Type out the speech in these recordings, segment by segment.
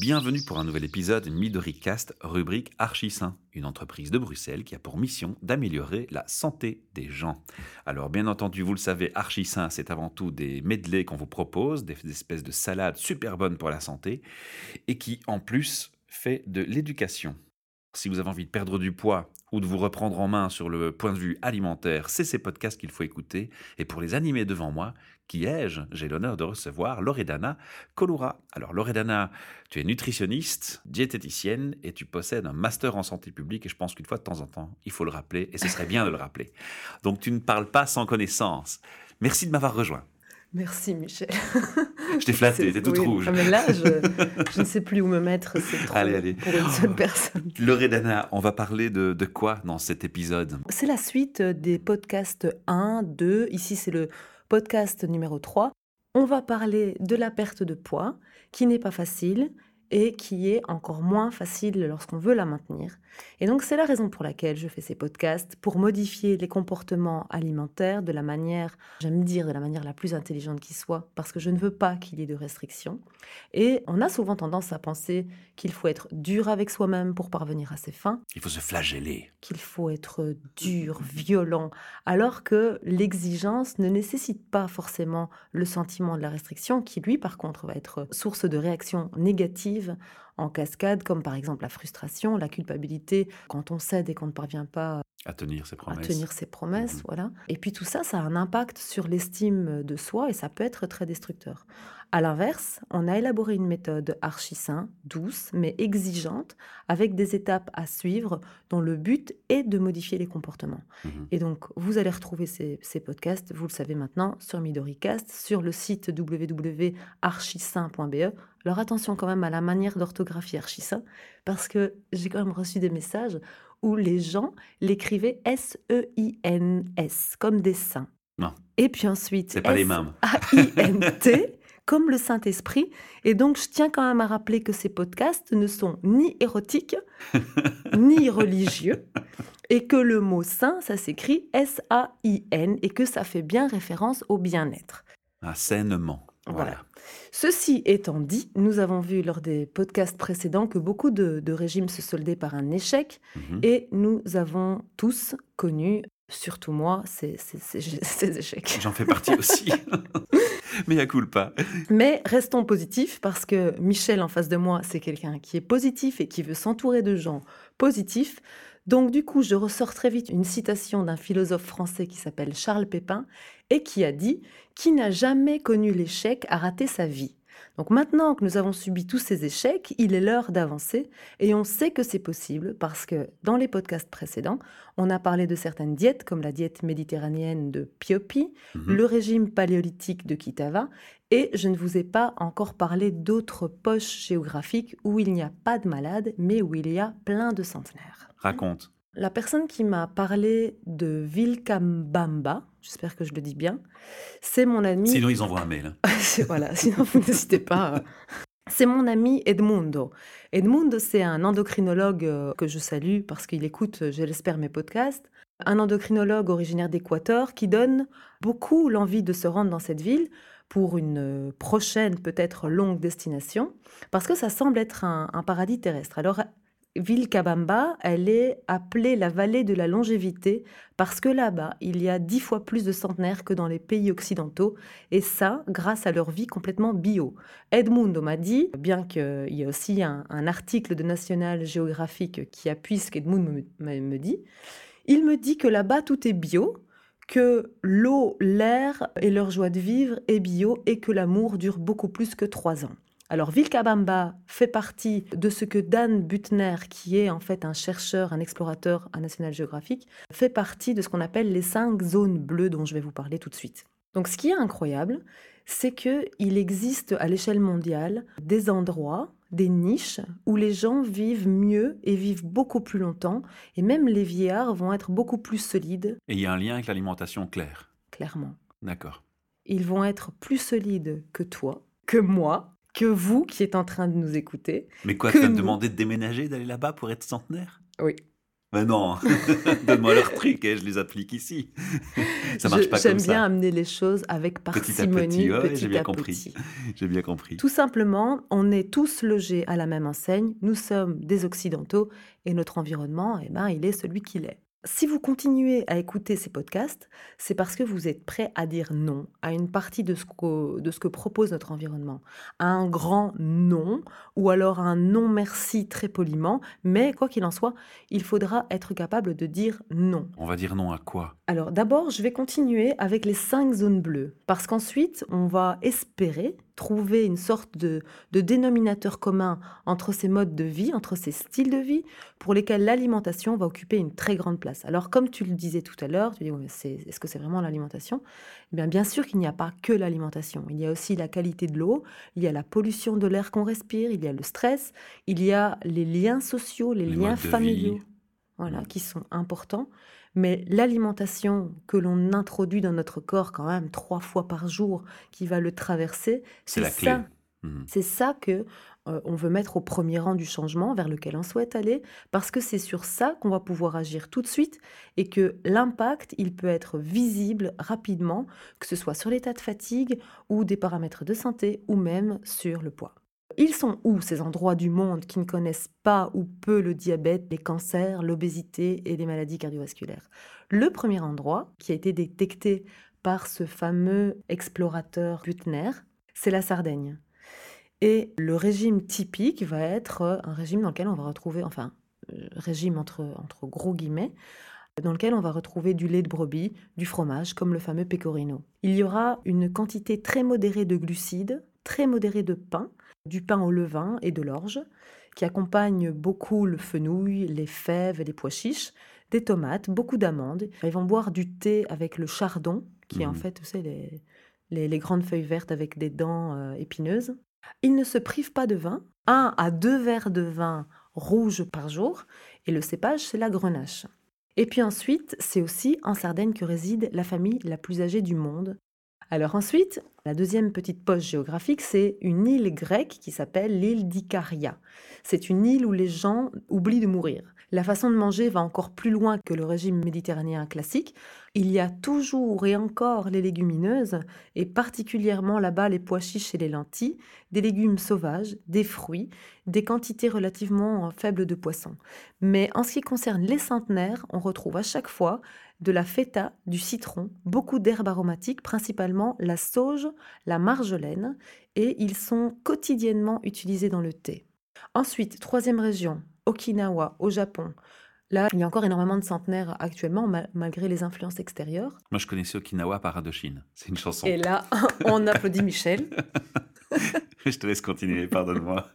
Bienvenue pour un nouvel épisode MidoriCast, rubrique Archisain, une entreprise de Bruxelles qui a pour mission d'améliorer la santé des gens. Alors bien entendu, vous le savez, Archisain, c'est avant tout des medleys qu'on vous propose, des espèces de salades super bonnes pour la santé, et qui en plus fait de l'éducation. Si vous avez envie de perdre du poids ou de vous reprendre en main sur le point de vue alimentaire, c'est ces podcasts qu'il faut écouter. Et pour les animer devant moi, qui ai-je? J'ai l'honneur de recevoir Loredana Colura. Alors Loredana, tu es nutritionniste, diététicienne et tu possèdes un master en santé publique et je pense qu'une fois de temps en temps, il faut le rappeler et ce serait bien de le rappeler. Donc tu ne parles pas sans connaissance. Merci de m'avoir rejoint. Merci Michel. Je t'ai flatté, t'es toute rouge. Ah, mais là, je, ne sais plus où me mettre, c'est trop allez, allez. pour une seule personne. Loredana, on va parler de, de quoi dans cet épisode? C'est la suite des podcasts 1, 2. Ici, c'est le podcast numéro 3. On va parler de la perte de poids, qui n'est pas facile, et qui est encore moins facile lorsqu'on veut la maintenir. Et donc c'est la raison pour laquelle je fais ces podcasts, pour modifier les comportements alimentaires de la manière, j'aime dire de la manière la plus intelligente qui soit, parce que je ne veux pas qu'il y ait de restrictions. Et on a souvent tendance à penser qu'il faut être dur avec soi-même pour parvenir à ses fins. Il faut se flageller. Qu'il faut être dur, violent, alors que l'exigence ne nécessite pas forcément le sentiment de la restriction, qui lui par contre va être source de réactions négatives en cascade, comme par exemple la frustration, la culpabilité, quand on cède et qu'on ne parvient pas à tenir ses promesses. À tenir ses promesses, mmh voilà. Et puis tout ça, ça a un impact sur l'estime de soi et ça peut être très destructeur. À l'inverse, on a élaboré une méthode archi sain, douce, mais exigeante, avec des étapes à suivre dont le but est de modifier les comportements. Mmh et donc, vous allez retrouver ces, podcasts, vous le savez maintenant, sur MidoriCast, sur le site www.archisain.be. Alors attention quand même à la manière d'orthographie archisain, parce que j'ai quand même reçu des messages où les gens l'écrivaient S-E-I-N-S, comme des saints. Non. Et puis ensuite, c'est comme le Saint-Esprit. Et donc, je tiens quand même à rappeler que ces podcasts ne sont ni érotiques, ni religieux, et que le mot saint, ça s'écrit S-A-I-N, et que ça fait bien référence au bien-être. Un sainement. Voilà. Ceci étant dit, nous avons vu lors des podcasts précédents que beaucoup de, régimes se soldaient par un échec mhm. et nous avons tous connu, surtout moi, ces, ces, échecs. J'en fais partie aussi. Mais à coule pas. Mais restons positifs parce que Michel en face de moi, c'est quelqu'un qui est positif et qui veut s'entourer de gens positifs. Donc du coup, je ressors très vite une citation d'un philosophe français qui s'appelle Charles Pépin et qui a dit Qui n'a jamais connu l'échec a raté sa vie. Donc maintenant que nous avons subi tous ces échecs, il est l'heure d'avancer et on sait que c'est possible parce que dans les podcasts précédents, on a parlé de certaines diètes comme la diète méditerranéenne de Piopi, mhm. le régime paléolithique de Kitava et je ne vous ai pas encore parlé d'autres poches géographiques où il n'y a pas de malades mais où il y a plein de centenaires. Raconte. La personne qui m'a parlé de Vilcabamba, j'espère que je le dis bien, c'est mon ami. Sinon, ils envoient un mail. voilà, sinon, vous n'hésitez pas. C'est mon ami Edmundo. Edmundo, c'est un endocrinologue euh, que je salue parce qu'il écoute, je l'espère, mes podcasts. Un endocrinologue originaire d'Équateur qui donne beaucoup l'envie de se rendre dans cette ville pour une euh, prochaine, peut-être longue destination, parce que ça semble être un, un paradis terrestre. Alors, Vilcabamba, elle est appelée la vallée de la longévité parce que là-bas, il y a dix fois plus de centenaires que dans les pays occidentaux, et ça, grâce à leur vie complètement bio. Edmundo m'a dit, bien qu'il y ait aussi un, article de National Geographic qui appuie ce qu'Edmundo me, me dit, il me dit que là-bas, tout est bio, que l'eau, l'air et leur joie de vivre est bio et que l'amour dure beaucoup plus que trois ans. Alors Vilcabamba fait partie de ce que Dan Butner, qui est en fait un chercheur, un explorateur à National Geographic, fait partie de ce qu'on appelle les cinq zones bleues dont je vais vous parler tout de suite. Donc ce qui est incroyable, c'est qu'il existe à l'échelle mondiale des endroits, des niches où les gens vivent mieux et vivent beaucoup plus longtemps, et même les vieillards vont être beaucoup plus solides. Et il y a un lien avec l'alimentation claire. Clairement. D'accord. Ils vont être plus solides que toi, que moi, que vous qui êtes en train de nous écouter. Mais quoi, tu vas me demander de déménager, d'aller là-bas pour être centenaire? Oui. Ben non, donne-moi leur truc et je les applique ici. Ça marche pas comme ça. J'aime bien amener les choses avec parcimonie, petit j'ai bien à compris. petit. J'ai bien compris. Tout simplement, on est tous logés à la même enseigne, nous sommes des Occidentaux et notre environnement, eh ben, il est celui qu'il est. Si vous continuez à écouter ces podcasts, c'est parce que vous êtes prêt à dire non à une partie de ce que, de ce que propose notre environnement. Un grand non, ou alors un non merci très poliment, mais quoi qu'il en soit, il faudra être capable de dire non. On va dire non à quoi? Alors d'abord, je vais continuer avec les cinq zones bleues, parce qu'ensuite, on va espérer trouver une sorte de, dénominateur commun entre ces modes de vie, entre ces styles de vie, pour lesquels l'alimentation va occuper une très grande place. Alors, comme tu le disais tout à l'heure, tu dis, est-ce que c'est vraiment l'alimentation? Eh bien, bien sûr qu'il n'y a pas que l'alimentation. Il y a aussi la qualité de l'eau, il y a la pollution de l'air qu'on respire, il y a le stress, il y a les liens sociaux, les, liens familiaux, voilà, qui sont importants. Mais l'alimentation que l'on introduit dans notre corps quand même trois fois par jour, qui va le traverser, c'est la ça. clé. Mmh. C'est ça que euh, on veut mettre au premier rang du changement vers lequel on souhaite aller, parce que c'est sur ça qu'on va pouvoir agir tout de suite et que l'impact, il peut être visible rapidement, que ce soit sur l'état de fatigue ou des paramètres de santé ou même sur le poids. Ils sont où ces endroits du monde qui ne connaissent pas ou peu le diabète, les cancers, l'obésité et les maladies cardiovasculaires? Le premier endroit qui a été détecté par ce fameux explorateur Buttner, c'est la Sardaigne. Et le régime typique va être un régime dans lequel on va retrouver, enfin, euh, régime entre, entre gros guillemets, dans lequel on va retrouver du lait de brebis, du fromage, comme le fameux pecorino. Il y aura une quantité très modérée de glucides, très modérée de pain, du pain au levain et de l'orge, qui accompagne beaucoup le fenouil, les fèves et les pois chiches, des tomates, beaucoup d'amandes. Ils vont boire du thé avec le chardon, qui est en mmh. fait, tu sais, les, les, grandes feuilles vertes avec des dents euh, épineuses. Ils ne se privent pas de vin, un à deux verres de vin rouge par jour, et le cépage, c'est la grenache. Et puis ensuite, c'est aussi en Sardaigne que réside la famille la plus âgée du monde, alors ensuite, la deuxième petite poche géographique, c'est une île grecque qui s'appelle l'île d'Icaria. C'est une île où les gens oublient de mourir. La façon de manger va encore plus loin que le régime méditerranéen classique. Il y a toujours et encore les légumineuses, et particulièrement là-bas les pois chiches et les lentilles, des légumes sauvages, des fruits, des quantités relativement faibles de poissons. Mais en ce qui concerne les centenaires, on retrouve à chaque fois de la feta, du citron, beaucoup d'herbes aromatiques, principalement la sauge, la marjolaine, et ils sont quotidiennement utilisés dans le thé. Ensuite, troisième région, Okinawa, au Japon. Là, il y a encore énormément de centenaires actuellement, malgré les influences extérieures. Moi, je connaissais Okinawa par Indochine. C'est une chanson. Et là, on applaudit Michel. je te laisse continuer, pardonne-moi.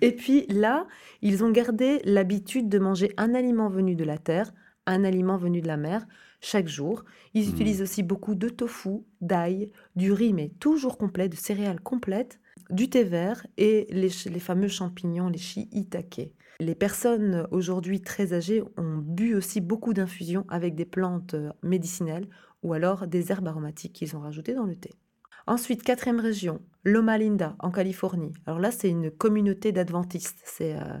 Et puis là, ils ont gardé l'habitude de manger un aliment venu de la terre un aliment venu de la mer chaque jour. Ils mmh. utilisent aussi beaucoup de tofu, d'ail, du riz, mais toujours complet, de céréales complètes, du thé vert et les, fameux champignons, les shiitake. Les personnes aujourd'hui très âgées ont bu aussi beaucoup d'infusions avec des plantes euh, médicinales ou alors des herbes aromatiques qu'ils ont rajoutées dans le thé. Ensuite, quatrième région, Loma Linda, en Californie. Alors là, c'est une communauté d'adventistes. C'est euh,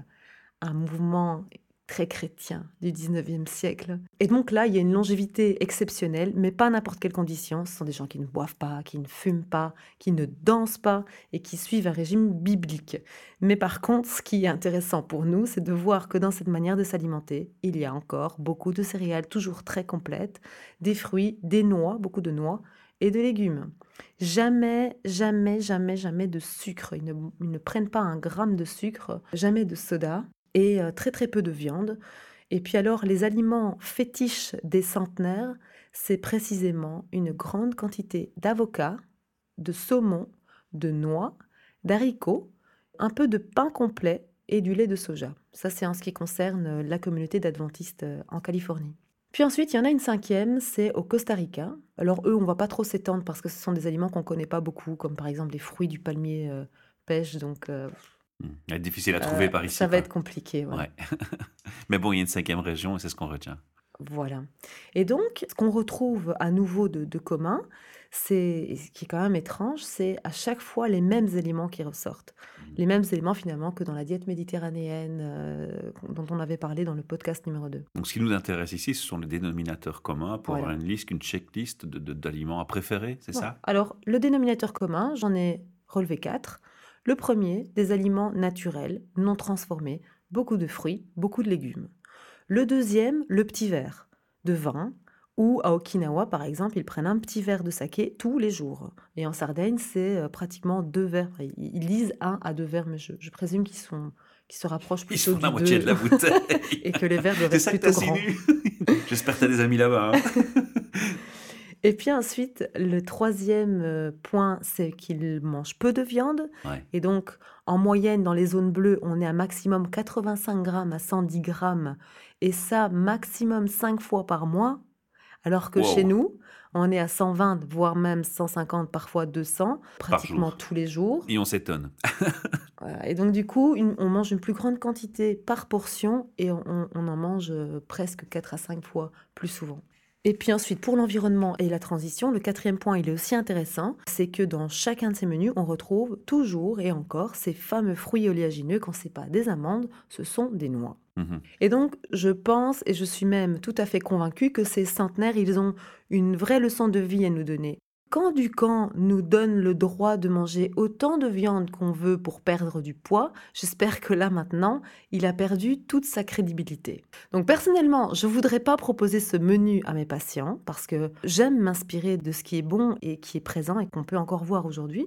un mouvement très chrétien du 19e siècle. Et donc là, il y a une longévité exceptionnelle, mais pas n'importe quelle condition. Ce sont des gens qui ne boivent pas, qui ne fument pas, qui ne dansent pas et qui suivent un régime biblique. Mais par contre, ce qui est intéressant pour nous, c'est de voir que dans cette manière de s'alimenter, il y a encore beaucoup de céréales toujours très complètes, des fruits, des noix, beaucoup de noix et de légumes. Jamais, jamais, jamais, jamais de sucre. Ils ne, ils ne prennent pas un gramme de sucre, jamais de soda et très très peu de viande. Et puis alors, les aliments fétiches des centenaires, c'est précisément une grande quantité d'avocats, de saumon, de noix, d'haricots, un peu de pain complet et du lait de soja. Ça, c'est en ce qui concerne la communauté d'adventistes en Californie. Puis ensuite, il y en a une cinquième, c'est au Costa Rica. Alors eux, on va pas trop s'étendre parce que ce sont des aliments qu'on connaît pas beaucoup, comme par exemple les fruits du palmier pêche, donc Mmh. difficile à trouver euh, par ici. Ça va être compliqué. Ouais. Mais bon, il y a une cinquième région et c'est ce qu'on retient. Voilà. Et donc, ce qu'on retrouve à nouveau de, de commun, c'est, ce qui est quand même étrange, c'est à chaque fois les mêmes éléments qui ressortent. Mmh. Les mêmes éléments finalement que dans la diète méditerranéenne euh, dont on avait parlé dans le podcast numéro 2. Donc, ce qui nous intéresse ici, ce sont les dénominateurs communs pour Voilà. avoir une liste, une checklist de- de- d'aliments à préférer, c'est ça? Alors, le dénominateur commun, j'en ai relevé quatre. Le premier, des aliments naturels, non transformés, beaucoup de fruits, beaucoup de légumes. Le deuxième, le petit verre de vin, ou à Okinawa, par exemple, ils prennent un petit verre de saké tous les jours. Et en Sardaigne, c'est euh, pratiquement deux verres. Ils ils lisent un à deux verres, mais je, je présume qu'ils sont, qu'ils se rapprochent Ils plutôt sont la moitié de la bouteille. et que les verres doivent être plutôt grands. J'espère que t'as des amis là-bas. hein. Et puis ensuite, le troisième euh, point, c'est qu'ils mangent peu de viande. Ouais. Et donc, en moyenne, dans les zones bleues, on est à maximum 85 grammes à 110 grammes. Et ça, maximum 5 fois par mois. Alors que chez nous, on est à 120, voire même 150, parfois 200, pratiquement tous les jours. Et on s'étonne. Voilà. Et donc, du coup, une- on mange une plus grande quantité par portion et on, on- on en mange euh, presque 4 à 5 fois plus souvent. Et puis ensuite, pour l'environnement et la transition, le quatrième point, il est aussi intéressant, c'est que dans chacun de ces menus, on retrouve toujours et encore ces fameux fruits oléagineux. Quand c'est pas des amandes, ce sont des noix. Mhm. Et donc, je pense, et je suis même tout à fait convaincue que ces centenaires, ils ont une vraie leçon de vie à nous donner. Quand Ducamp nous donne le droit de manger autant de viande qu'on veut pour perdre du poids, j'espère que là maintenant, il a perdu toute sa crédibilité. Donc personnellement, je voudrais pas proposer ce menu à mes patients parce que j'aime m'inspirer de ce qui est bon et qui est présent et qu'on peut encore voir aujourd'hui.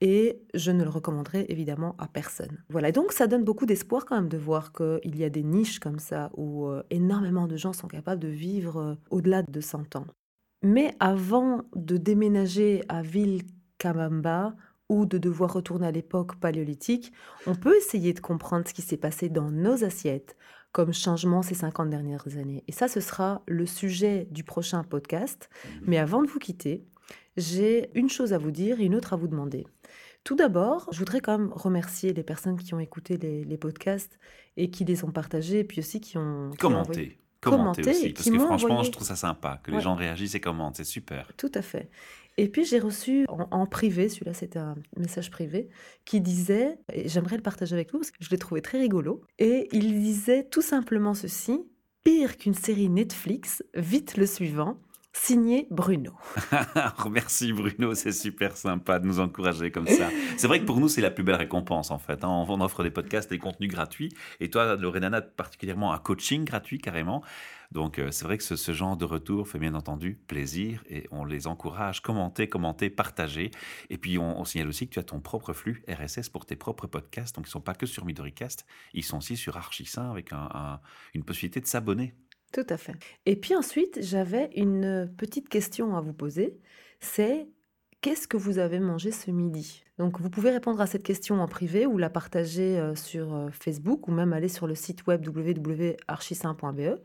Et je ne le recommanderai évidemment à personne. Voilà, donc ça donne beaucoup d'espoir quand même de voir qu'il y a des niches comme ça où euh, énormément de gens sont capables de vivre euh, au-delà de 100 ans. Mais avant de déménager à Vilcabamba ou de devoir retourner à l'époque paléolithique, on peut essayer de comprendre ce qui s'est passé dans nos assiettes comme changement ces 50 dernières années. Et ça, ce sera le sujet du prochain podcast. Mais avant de vous quitter, j'ai une chose à vous dire et une autre à vous demander. Tout d'abord, je voudrais quand même remercier les personnes qui ont écouté les, les podcasts et qui les ont partagés, puis aussi qui ont envoyé- Commenter. Aussi. Parce que franchement, envoyé- je trouve ça sympa que les gens réagissent et commentent. C'est super. Tout à fait. Et puis j'ai reçu en, en privé, celui-là c'était un message privé, qui disait, et j'aimerais le partager avec vous parce que je l'ai trouvé très rigolo, et il disait tout simplement ceci, pire qu'une série Netflix, vite le suivant, signé Bruno. Merci Bruno, c'est super sympa de nous encourager comme ça. C'est vrai que pour nous, c'est la plus belle récompense en fait. hein. On offre des podcasts, des contenus gratuits. Et toi, Loredana, particulièrement un coaching gratuit carrément. Donc euh, c'est vrai que ce, genre de retour fait bien entendu plaisir et on les encourage. Commentez, commentez, partagez. Et puis on, signale aussi que tu as ton propre flux RSS pour tes propres podcasts. Donc ils ne sont pas que sur Midoricast, ils sont aussi sur Archisain avec un- un- une possibilité de s'abonner. Tout à fait. Et puis ensuite, j'avais une petite question à vous poser, c'est qu'est-ce que vous avez mangé ce midi? Donc vous pouvez répondre à cette question en privé ou la partager euh, sur euh, Facebook ou même aller sur le site web www.archisain.be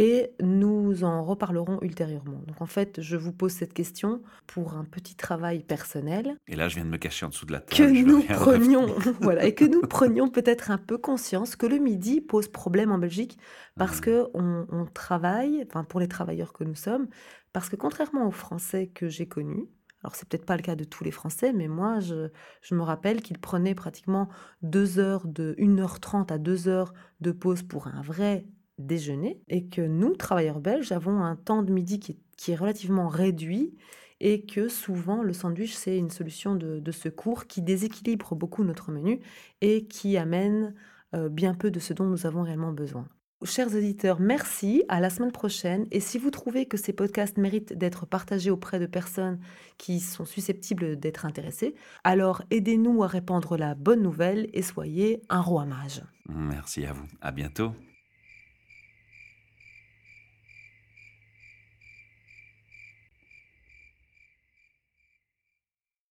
et nous en reparlerons ultérieurement. Donc en fait, je vous pose cette question pour un petit travail personnel Et là, je viens de me cacher en dessous de la table. que nous prenions, voilà, et que nous prenions peut-être un peu conscience que le midi pose problème en Belgique parce Mhm. que on, on travaille, enfin pour les travailleurs que nous sommes, parce que contrairement aux Français que j'ai connus, alors c'est peut-être pas le cas de tous les Français, mais moi je, je me rappelle qu'ils prenaient pratiquement deux heures de 1h30 à 2 heures de pause pour un vrai déjeuner et que nous, travailleurs belges, avons un temps de midi qui est, relativement réduit et que souvent le sandwich c'est une solution de, de secours qui déséquilibre beaucoup notre menu et qui amène euh, bien peu de ce dont nous avons réellement besoin. Chers auditeurs, merci, à la semaine prochaine. Et si vous trouvez que ces podcasts méritent d'être partagés auprès de personnes qui sont susceptibles d'être intéressées, alors aidez-nous à répandre la bonne nouvelle et soyez un roi mage. Merci à vous. À bientôt.